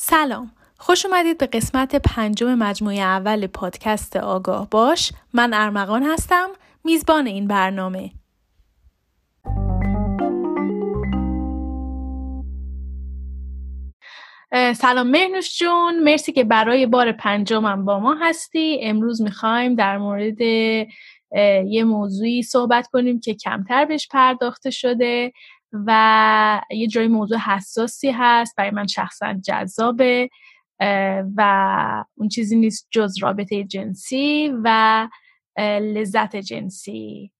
سلام. خوش اومدید به قسمت پنجم مجموعه اول پادکست آگاه باش. من ارمغان هستم میزبان این برنامه. سلام مهنوش جون. مرسی که برای بار پنجمم با ما هستی. امروز می‌خوایم در مورد یه موضوعی صحبت کنیم که کمتر بهش پرداخته شده. و یه جای موضوع حساسی هست برای من شخصا جذابه و اون چیزی نیست جز رابطه جنسی و لذت جنسی.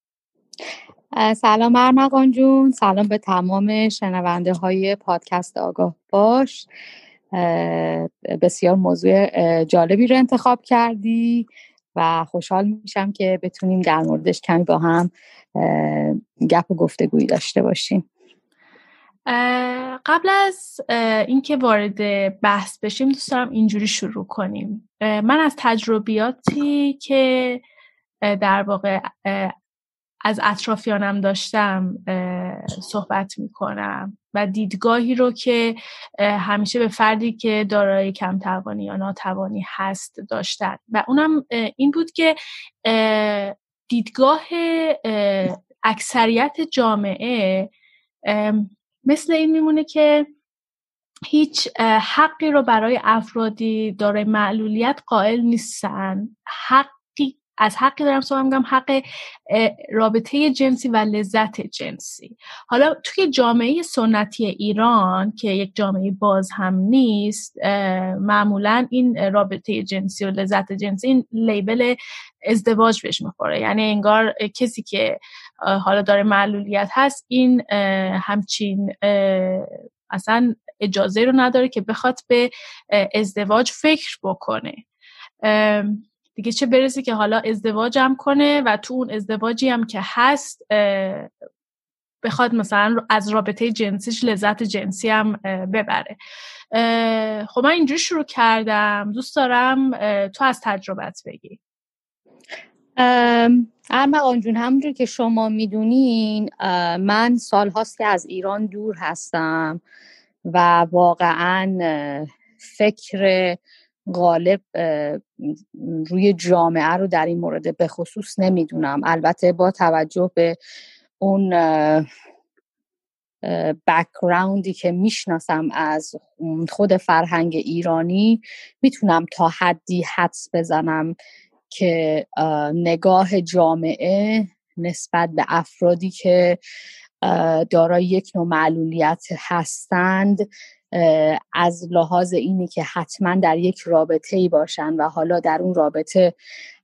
سلام ارمغان جون. سلام به تمام شنونده های پادکست آگاه باش. بسیار موضوع جالبی رو انتخاب کردی و خوشحال میشم که بتونیم در موردش کمی با هم گپ و گفتگویی داشته باشیم. قبل از اینکه وارد بحث بشیم دوست دارم اینجوری شروع کنیم. من از تجربیاتی که در واقع از اطرافیانم داشتم صحبت می‌کنم و دیدگاهی رو که همیشه به فردی که دارای کم توانی یا ناتوانی هست داشتن. و اونم این بود که دیدگاه اکثریت جامعه مثل این میمونه که هیچ حقی رو برای افرادی دارای معلولیت قائل نیستن. حقی از حقی دارم صحبت میگم حق رابطه جنسی و لذت جنسی. حالا توی جامعه سنتی ایران که یک جامعه باز هم نیست معمولا این رابطه جنسی و لذت جنسی این لیبل ازدواج بهش می‌خوره. یعنی انگار کسی که حالا داره معلولیت هست این همچین اصلا اجازه رو نداره که بخواد به ازدواج فکر بکنه. دیگه چه برسه که حالا ازدواجم کنه و تو اون ازدواجی هم که هست بخواد مثلا از رابطه جنسیش لذت جنسی هم ببره. خب من اینجوری شروع کردم. دوست دارم تو از تجربت بگی. ارمغان جون همونجور که شما می‌دونین من سال هاست که از ایران دور هستم و واقعا فکر غالب روی جامعه رو در این مورد به خصوص نمی‌دونم. البته با توجه به اون بکراندی که می‌شناسم از خود فرهنگ ایرانی می‌تونم تا حدی حدس بزنم. که نگاه جامعه نسبت به افرادی که دارای یک نوع معلولیت هستند از لحاظ اینی که حتما در یک رابطه ای باشن و حالا در اون رابطه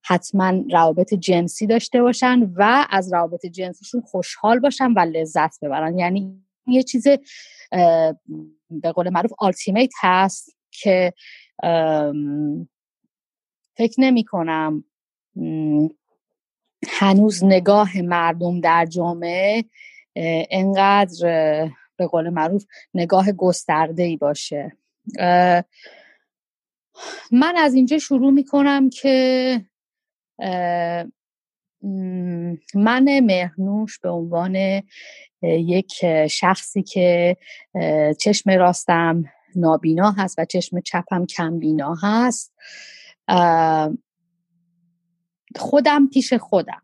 حتما روابط جنسی داشته باشن و از روابط جنسیشون خوشحال باشن و لذت ببرن. یعنی یه چیز به قول معروف آلتیمیت هست که فکر نمی کنم هنوز نگاه مردم در جامعه انقدر به قول معروف نگاه گسترده ای باشه من از اینجا شروع می کنم که من مهنوش به عنوان یک شخصی که چشم راستم نابینا هست و چشم چپم کمبینا هست. خودم پیش خودم.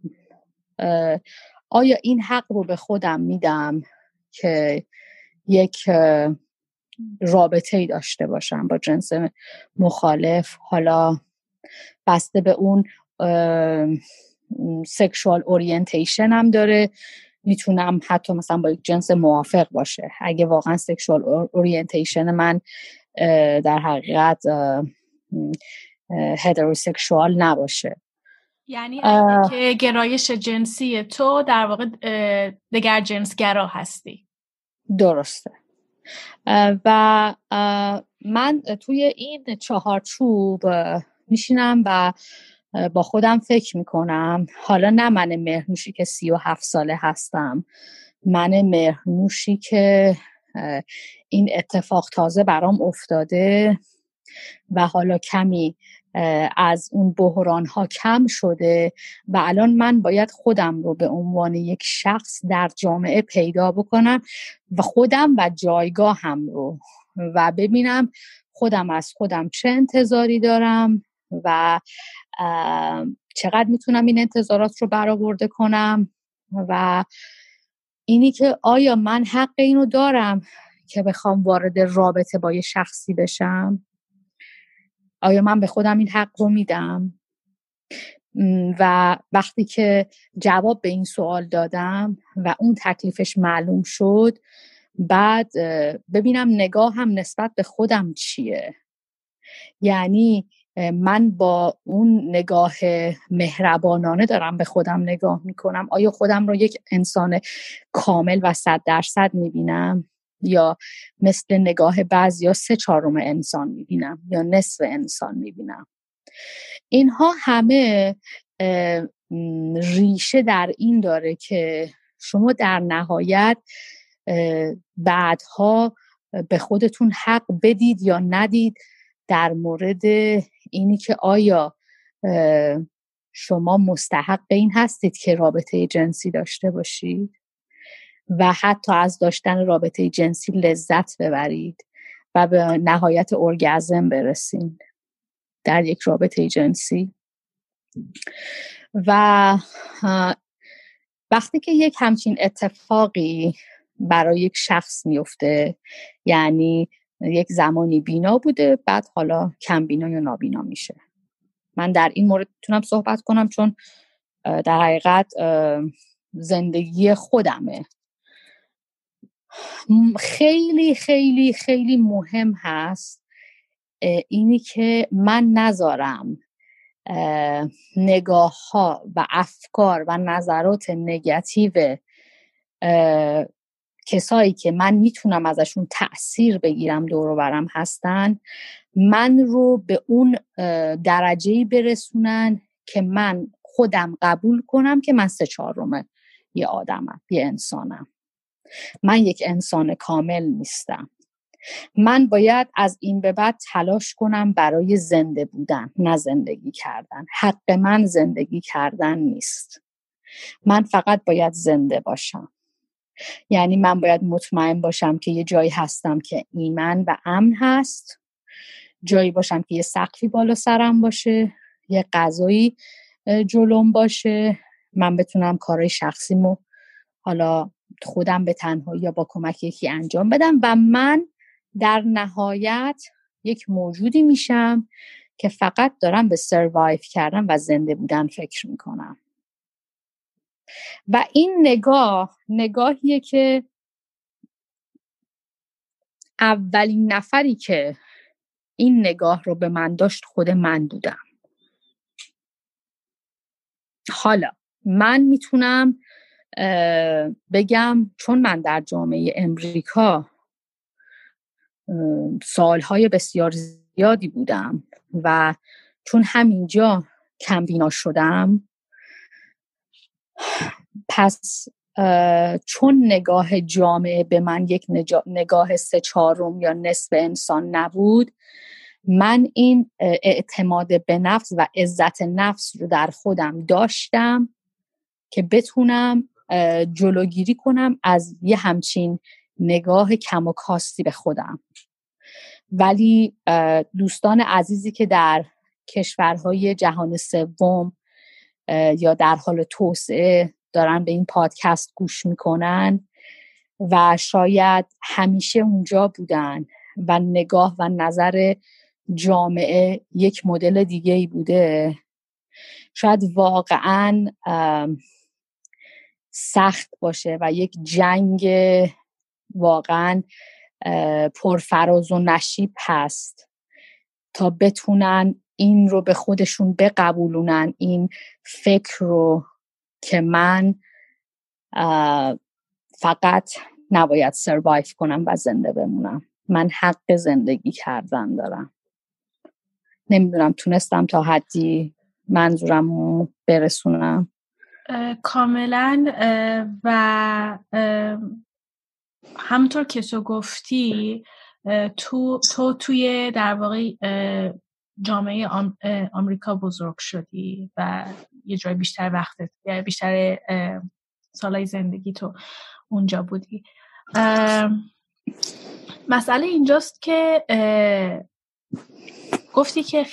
آیا این حق رو به خودم میدم که یک رابطه ای داشته باشم با جنس مخالف؟ حالا بسته به اون sexual orientation هم داره. می‌تونم حتی مثلا با یک جنس موافق باشه. اگه واقعا sexual orientation من در حقیقت heterosexual نباشه. یعنی که گرایش جنسی تو در واقع دگر جنسگرا هستی. درسته. و من توی این چهارچوب میشینم و با خودم فکر می‌کنم. حالا نه من مهرنوشی که سی و هفت ساله هستم. من مهرنوشی که این اتفاق تازه برام افتاده و حالا کمی از اون بحران ها کم شده و الان من باید خودم رو به عنوان یک شخص در جامعه پیدا بکنم و خودم و جایگاه هم رو. و ببینم خودم از خودم چه انتظاری دارم و چقدر می‌تونم این انتظارات رو برآورده کنم و اینی که آیا من حق اینو دارم که بخوام وارد رابطه با یه شخصی بشم؟ آیا من به خودم این حق رو میدم؟ و وقتی که جواب به این سوال دادم و اون تکلیفش معلوم شد بعد ببینم نگاه هم نسبت به خودم چیه. یعنی من با اون نگاه مهربانانه دارم به خودم نگاه می‌کنم. آیا خودم رو یک انسان کامل و صد درصد می‌بینم؟ یا مثل نگاه بعض یا سه چهارم انسان می‌بینم یا نصف انسان می‌بینم. اینها همه ریشه در این داره که شما در نهایت بعدها به خودتون حق بدید یا ندید در مورد اینی که آیا شما مستحق این هستید که رابطه جنسی داشته باشید. و حتی از داشتن رابطه جنسی لذت ببرید و به نهایت ارگزم برسید در یک رابطه جنسی. و وقتی که یک همچین اتفاقی برای یک شخص میفته یعنی یک زمانی بینا بوده بعد حالا کم بینا یا نابینا میشه. من در این مورد می‌تونم صحبت کنم چون در حقیقت زندگی خودمه. خیلی خیلی خیلی مهم هست اینی که من نذارم نگاه ها و افکار و نظرات نگتیو کسایی که من می‌تونم ازشون تاثیر بگیرم دور برم هستن من رو به اون درجه برسونن که من خودم قبول کنم که من سه چهارم یه آدمم یه انسانم. من یک انسان کامل نیستم. من باید از این به بعد تلاش کنم برای زنده بودن نه زندگی کردن. حق من زندگی کردن نیست. من فقط باید زنده باشم. یعنی من باید مطمئن باشم که یه جایی هستم که ایمن و امن هست. جایی باشم که یه سقفی بالا سرم باشه یه غذایی جلوم باشه. من بتونم کارهای شخصیمو حالا خودم به تنهایی یا با کمک یکی انجام بدم و من در نهایت یک موجودی میشم که فقط دارم به سروایف کردن و زنده بودن فکر می‌کنم. و این نگاه نگاهیه که اولین نفری که این نگاه رو به من داشت خود من بودم. حالا من می‌تونم بگم چون من در جامعه امریکا سالهای بسیار زیادی بودم و چون همینجا کمبینا شدم پس چون نگاه جامعه به من یک نگاه سه چهارم یا نصف انسان نبود من این اعتماد به نفس و عزت نفس رو در خودم داشتم که بتونم جلوگیری کنم از یه همچین نگاه کم و کاستی به خودم. ولی دوستان عزیزی که در کشورهای جهان سوم یا در حال توسعه دارن به این پادکست گوش می‌کنن و شاید همیشه اونجا بودن و نگاه و نظر جامعه یک مدل دیگه ای بوده شاید واقعا سخت باشه و یک جنگ واقعا پرفراز و نشیب هست تا بتونن این رو به خودشون بقبولونن این فکر رو که من فقط نباید سروایف کنم و زنده بمونم. من حق زندگی کردن دارم. نمی‌دونم تونستم تا حدی منظورم برسونم. کاملا و همونطور که تو گفتی تو, تو توی در واقع جامعه آمریکا بزرگ شدی و یه جای بیشتر وقتت بیشتر سالای زندگی تو اونجا بودی. مسئله اینجاست که گفتی که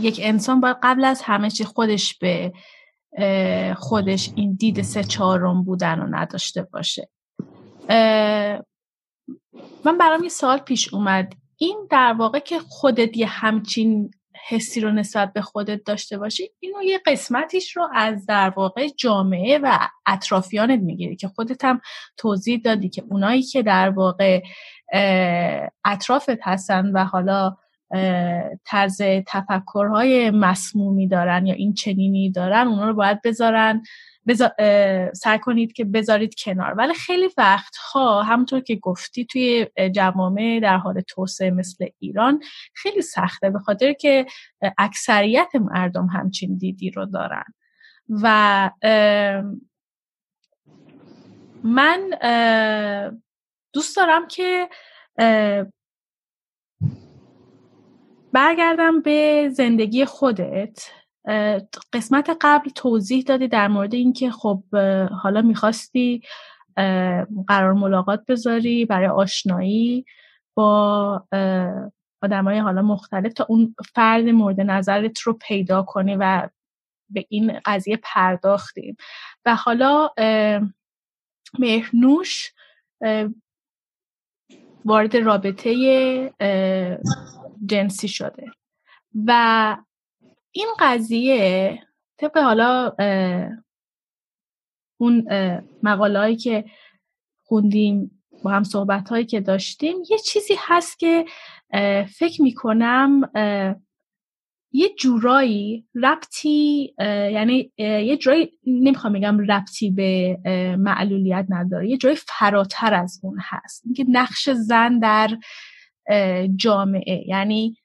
یک انسان باید قبل از همه چی خودش به خودش این دید سه چهارم بودن رو نداشته باشه. من برام یه سال پیش اومد. این در واقع که خودت یه همچین حسی رو نسبت به خودت داشته باشی اینو یه قسمتیش رو از در واقع جامعه و اطرافیانت می‌گیری که خودت هم توضیح دادی که اونایی که در واقع اطرافت هستن و حالا طرز تفکرهای مسمومی دارن یا این چنینی دارن اونا رو باید بذارن سعی کنید که بذارید کنار. ولی خیلی وقتها همونطور که گفتی توی جوامع در حال توسعه مثل ایران خیلی سخته به خاطر که اکثریت مردم همچین دیدی رو دارن. و من دوست دارم که برگردم به زندگی خودت. قسمت قبل توضیح دادی در مورد اینکه خب حالا می‌خواستی قرار ملاقات بذاری برای آشنایی با های حالا مختلف تا اون فرد مورد نظرت رو پیدا کنی و به این قضیه پرداختیم و حالا مهرنوش وارد رابطه جنسی شده. و این قضیه طبق حالا اون مقاله که خوندیم با هم صحبت هایی که داشتیم یه چیزی هست که فکر می‌کنم یه جورایی ربطی یعنی یه جورایی نمی‌خوام بگم ربطی به معلولیت نداره یه جورایی فراتر از اون هست. اینکه نقش زن در جامعه. یعنی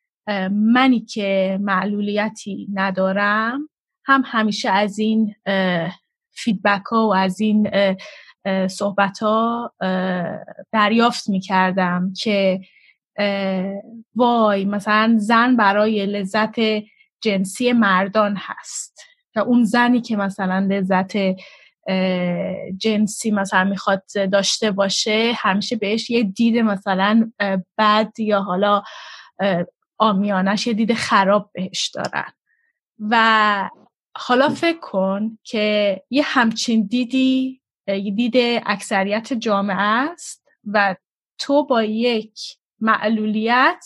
منی که معلولیتی ندارم هم همیشه از این فیدبک ها و از این صحبت ها دریافت می کردم که وای مثلا زن برای لذت جنسی مردان هست. و اون زنی که مثلا لذت جنسی مثلا می‌خواد داشته باشه همیشه بهش یه دید مثلا بد یا حالا آمیانش یه دید خراب بهش دارن. و حالا فکر کن که یه همچین دیدی یه دید اکثریت جامعه است و تو با یک معلولیت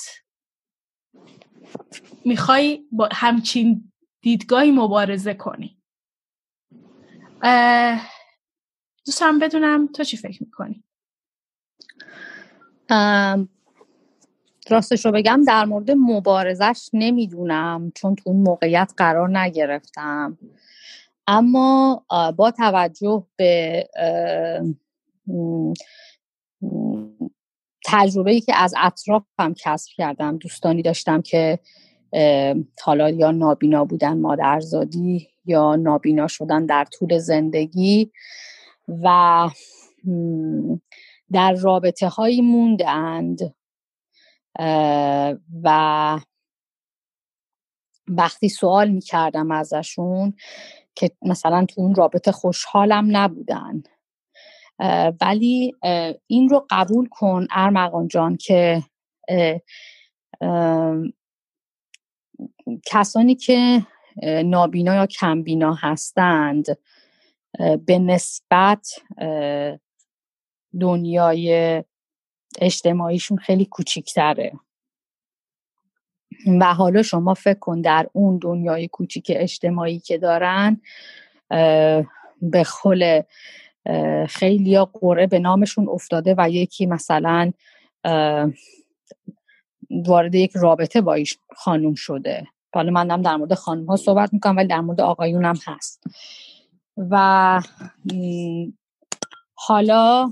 می‌خوای با همچین دیدگاهی مبارزه کنی. دوستم بدونم تو چی فکر می‌کنی؟ راستش رو بگم در مورد مبارزش نمی‌دونم چون تو اون موقعیت قرار نگرفتم. اما با توجه به تجربه ای که از اطرافم کسب کردم دوستانی داشتم که حالا یا نابینا بودن مادرزادی یا نابینا شدن در طول زندگی و در رابطه هایی موندند و وقتی سوال می‌کردم ازشون که مثلا تو اون رابطه خوشحالم نبودن. ولی این رو قبول کن ارمغان جان که کسانی که نابینا یا کمبینا هستند به نسبت دنیای اجتماعیشون خیلی کوچیکتره. و حالا شما فکر کن در اون دنیای کوچیک اجتماعی که دارن به خل خیلی یا قره به نامشون افتاده و یکی مثلا وارد یک رابطه با ایش خانوم شده. حالا من هم در مورد خانوم ها صحبت می‌کنم ولی در مورد آقایون هم هست. و حالا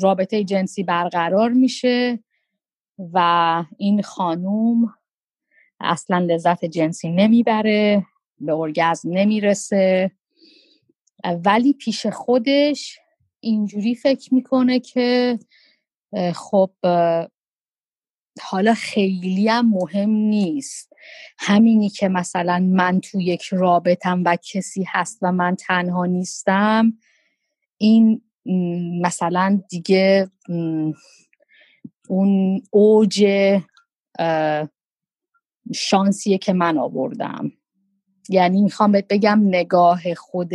رابطه جنسی برقرار میشه و این خانوم اصلا لذت جنسی نمی‌بره به ارگزم نمی‌رسه. ولی پیش خودش اینجوری فکر می‌کنه که خب حالا خیلی هم مهم نیست. همینی که مثلا من تو یک رابطم و کسی هست و من تنها نیستم این مثلا دیگه اون اوج شانسیه که من آوردم. یعنی می‌خوام بهت بگم نگاه خود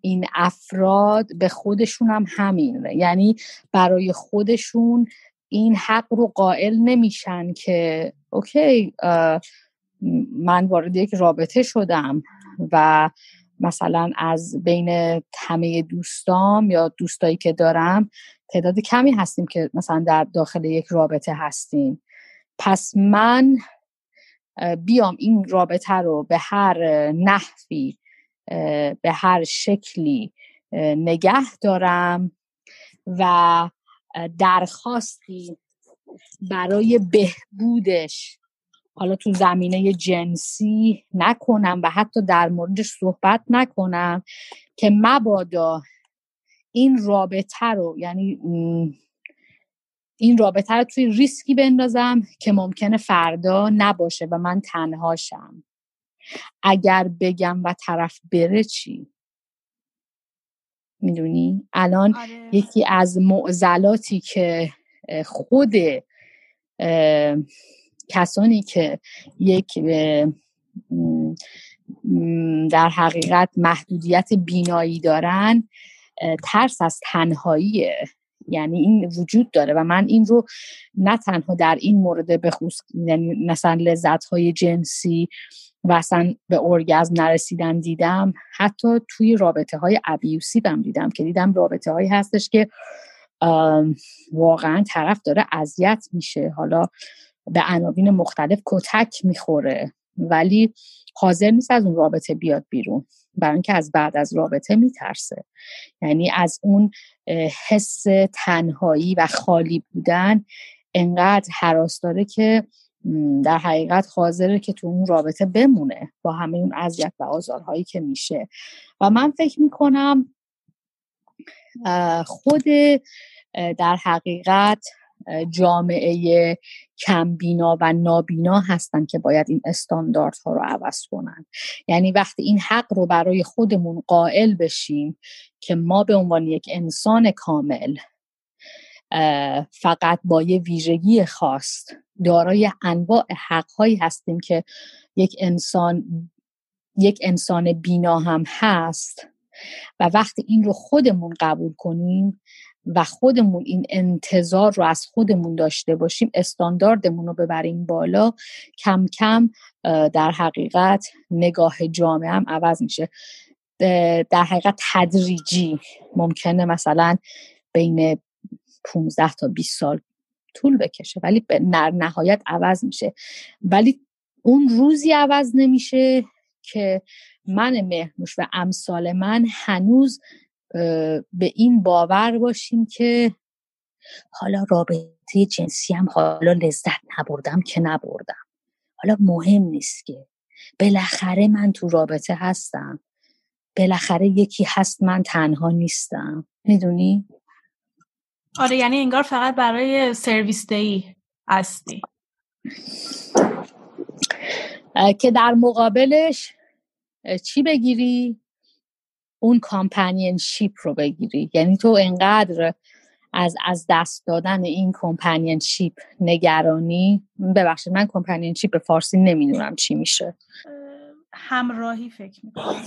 این افراد به خودشون هم همین یعنی برای خودشون این حق رو قائل نمیشن که اوکی من وارد یک رابطه شدم و مثلا از بین همه دوستام یا دوستایی که دارم تعداد کمی هستیم که مثلا در داخل یک رابطه هستیم. پس من بیام این رابطه رو به هر نحوی به هر شکلی نگه دارم و درخواستی برای بهبودش. حالا تو زمینه جنسی نکنم و حتی در موردش صحبت نکنم که مبادا این رابطه رو یعنی این رابطه رو توی ریسکی بندازم که ممکنه فردا نباشه و من تنهاشم اگر بگم و طرف بره چی؟ می‌دونی الان آره. یکی از معضلاتی که خود کسانی که یک در حقیقت محدودیت بینایی دارن ترس از تنهاییه یعنی این وجود داره و من این رو نه تنها در این مورد بخصوص یعنی مثلا لذت های جنسی و اصلا به ارگزم نرسیدن دیدم. حتی توی رابطه های ابیوسیو دیدم که دیدم رابطه هایی هستش که واقعا طرف داره اذیت میشه. حالا به عناوین مختلف کتک می‌خوره. ولی حاضر نیست از اون رابطه بیاد بیرون. برای اینکه از بعد از رابطه میترسه. یعنی از اون حس تنهایی و خالی بودن انقدر حراس داره که در حقیقت حاضره که تو اون رابطه بمونه با همه اون اذیت و آزارهایی که میشه. و من فکر می‌کنم خود در حقیقت جامعه کمبینا و نابینا هستن که باید این استانداردها رو عوض کنن. یعنی وقتی این حق رو برای خودمون قائل بشیم که ما به عنوان یک انسان کامل فقط با یه ویژگی خاص دارای انواع حقهایی هستیم که یک انسان یک انسان بینا هم هست و وقتی این رو خودمون قبول کنیم و خودمون این انتظار رو از خودمون داشته باشیم استانداردمون رو ببریم بالا کم کم در حقیقت نگاه جامعه هم عوض میشه. در حقیقت تدریجی ممکنه مثلا بین 15 تا 20 سال طول بکشه ولی به نهایت عوض میشه. ولی اون روزی عوض نمیشه که من مهنوش و امثال من هنوز به این باور باشیم که حالا رابطه جنسی هم حالا لذت نبردم که نبردم. حالا مهم نیست که. بالاخره من تو رابطه هستم. بالاخره یکی هست من تنها نیستم. می‌دونی؟ آره یعنی انگار فقط برای سرویس دهی هستی که در مقابلش چی بگیری؟ اون companionship رو بگیری. یعنی تو انقدر از از دست دادن این companionship نگرانی ببخشید من companionship به فارسی نمی‌دونم چی میشه. همراهی فکر می‌کنم.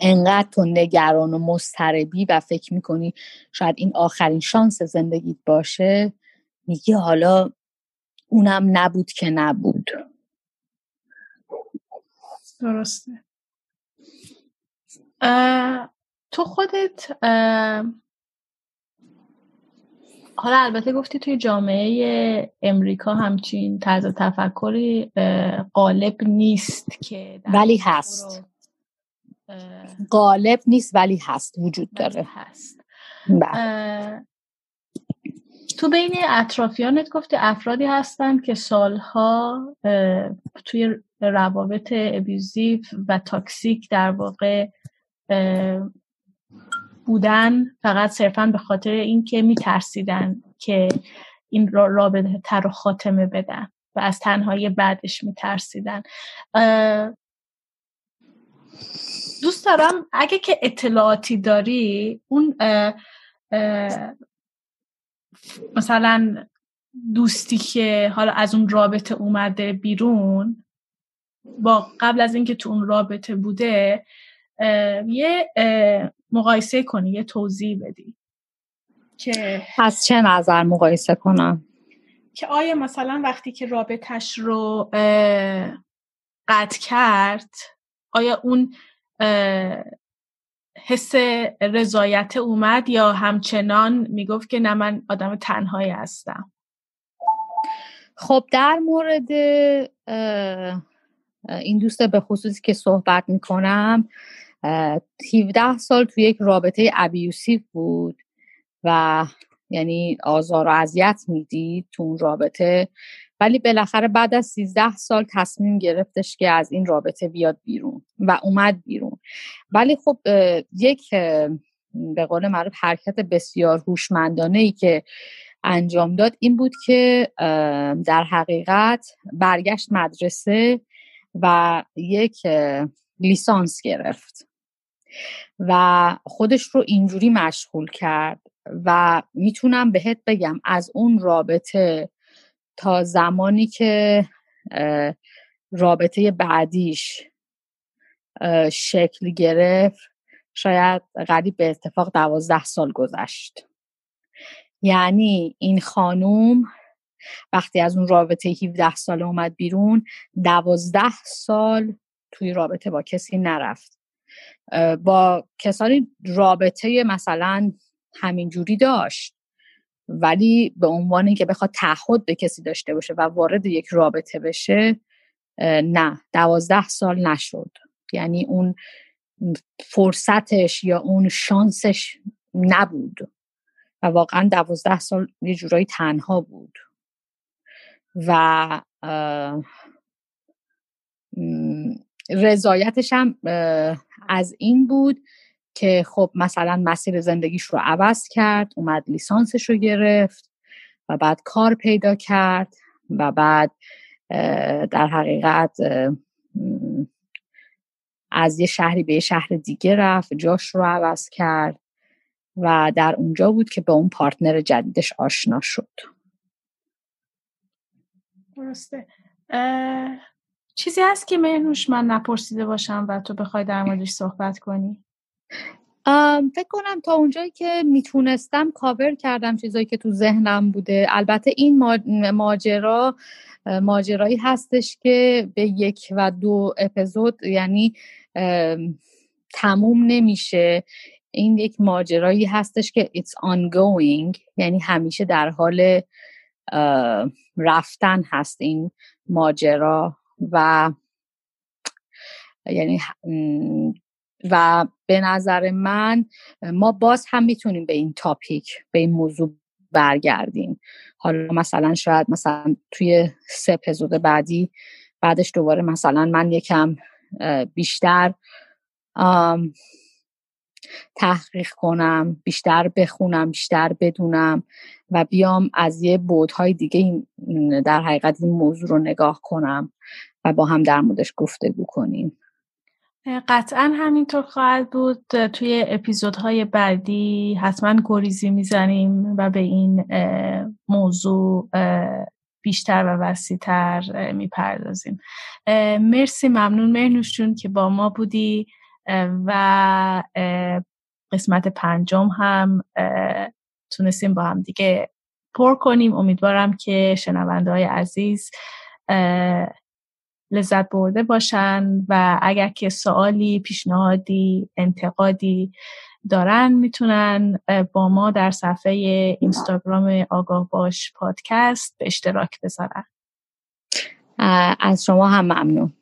انقدر تو نگران و مضطربی و فکر می‌کنی شاید این آخرین شانس زندگیت باشه میگی حالا اونم نبود که نبود. درسته. تو خودت حالا البته گفتی توی جامعه امریکا همچین طرز تفکری غالب نیست که ولی هست. غالب نیست ولی هست وجود داره. هست. بله. تو بین اطرافیانت گفتی افرادی هستن که سالها توی روابط ابیوزیو و تاکسیک در واقع بودن فقط صرفا به خاطر اینکه میترسیدن که این رابطه رو خاتمه بدن و از تنهایی بعدش میترسیدن. دوست دارم اگه که اطلاعاتی داری اون مثلا دوستی که حالا از اون رابطه اومده بیرون با قبل از اینکه تو اون رابطه بوده یه مقایسه کنی یه توضیح بدی که از چه نظر مقایسه کنم؟ که آیا مثلا وقتی که رابطش رو قطع کرد آیا اون حس رضایت اومد یا همچنان می‌گفت که نه من آدم تنهایی هستم؟ خب در مورد این دوست به خصوصی که صحبت می‌کنم 17 سال توی یک رابطه ابیوسیو بود و یعنی آزار و اذیت می‌دید تو اون رابطه. ولی بالاخره بعد از 13 سال تصمیم گرفتش که از این رابطه بیاد بیرون و اومد بیرون. ولی خب یک به قول معروف حرکت بسیار هوشمندانه ای که انجام داد این بود که در حقیقت برگشت مدرسه و یک لیسانس گرفت و خودش رو اینجوری مشغول کرد و می‌تونم بهت بگم از اون رابطه تا زمانی که رابطه بعدیش شکل گرفت شاید قریب به اتفاق دوازده سال گذشت. یعنی این خانوم وقتی از اون رابطه 17 سال اومد بیرون دوازده سال توی رابطه با کسی نرفت. با کسانی رابطه مثلا همینجوری داشت. ولی به عنوان اینکه بخواد تعهد به کسی داشته باشه و وارد یک رابطه بشه نه دوازده سال نشد. یعنی اون فرصتش یا اون شانسش نبود و واقعا دوازده سال یه جورایی تنها بود. و رضایتش هم از این بود که خب مثلا مسیر زندگیش رو عوض کرد اومد لیسانسش رو گرفت و بعد کار پیدا کرد و بعد در حقیقت از یه شهری به یه شهر دیگه رفت جاش رو عوض کرد و در اونجا بود که به اون پارتنر جدیدش آشنا شد. درسته. چیزی هست که مهنوش من نپرسیده باشم و تو بخوای در موردش صحبت کنی؟ فکر کنم تا اونجایی که می‌تونستم کاور کردم چیزایی که تو ذهنم بوده. البته این ماجرا ماجرایی هستش که به یک و دو اپیزود یعنی تموم نمیشه. این یک ماجرایی هستش که it's ongoing یعنی همیشه در حال رفتن هست این ماجرا و یعنی و به نظر من ما باز هم می‌تونیم به این تاپیک به این موضوع برگردیم. حالا مثلا شاید مثلا توی سه اپیزود بعدی بعدش دوباره مثلا من یکم بیشتر تحقیق کنم بیشتر بخونم بیشتر بدونم و بیام از یه بودهای دیگه در حقیقت این موضوع رو نگاه کنم و با هم در موردش گفتگو کنیم. قطعا همینطور خواهد بود. توی اپیزودهای بعدی حتما گریزی می‌زنیم و به این موضوع بیشتر و وسیعتر می‌پردازیم. مرسی ممنون. مرنوشون که با ما بودی و قسمت پنجم هم تونستیم با هم دیگه پر کنیم. امیدوارم که شنونده های عزیز لذت برده باشن و اگر که سوالی پیشنهادی انتقادی دارن می‌تونن با ما در صفحه اینستاگرام آگاه باش پادکست به اشتراک بذارن. از شما هم ممنون.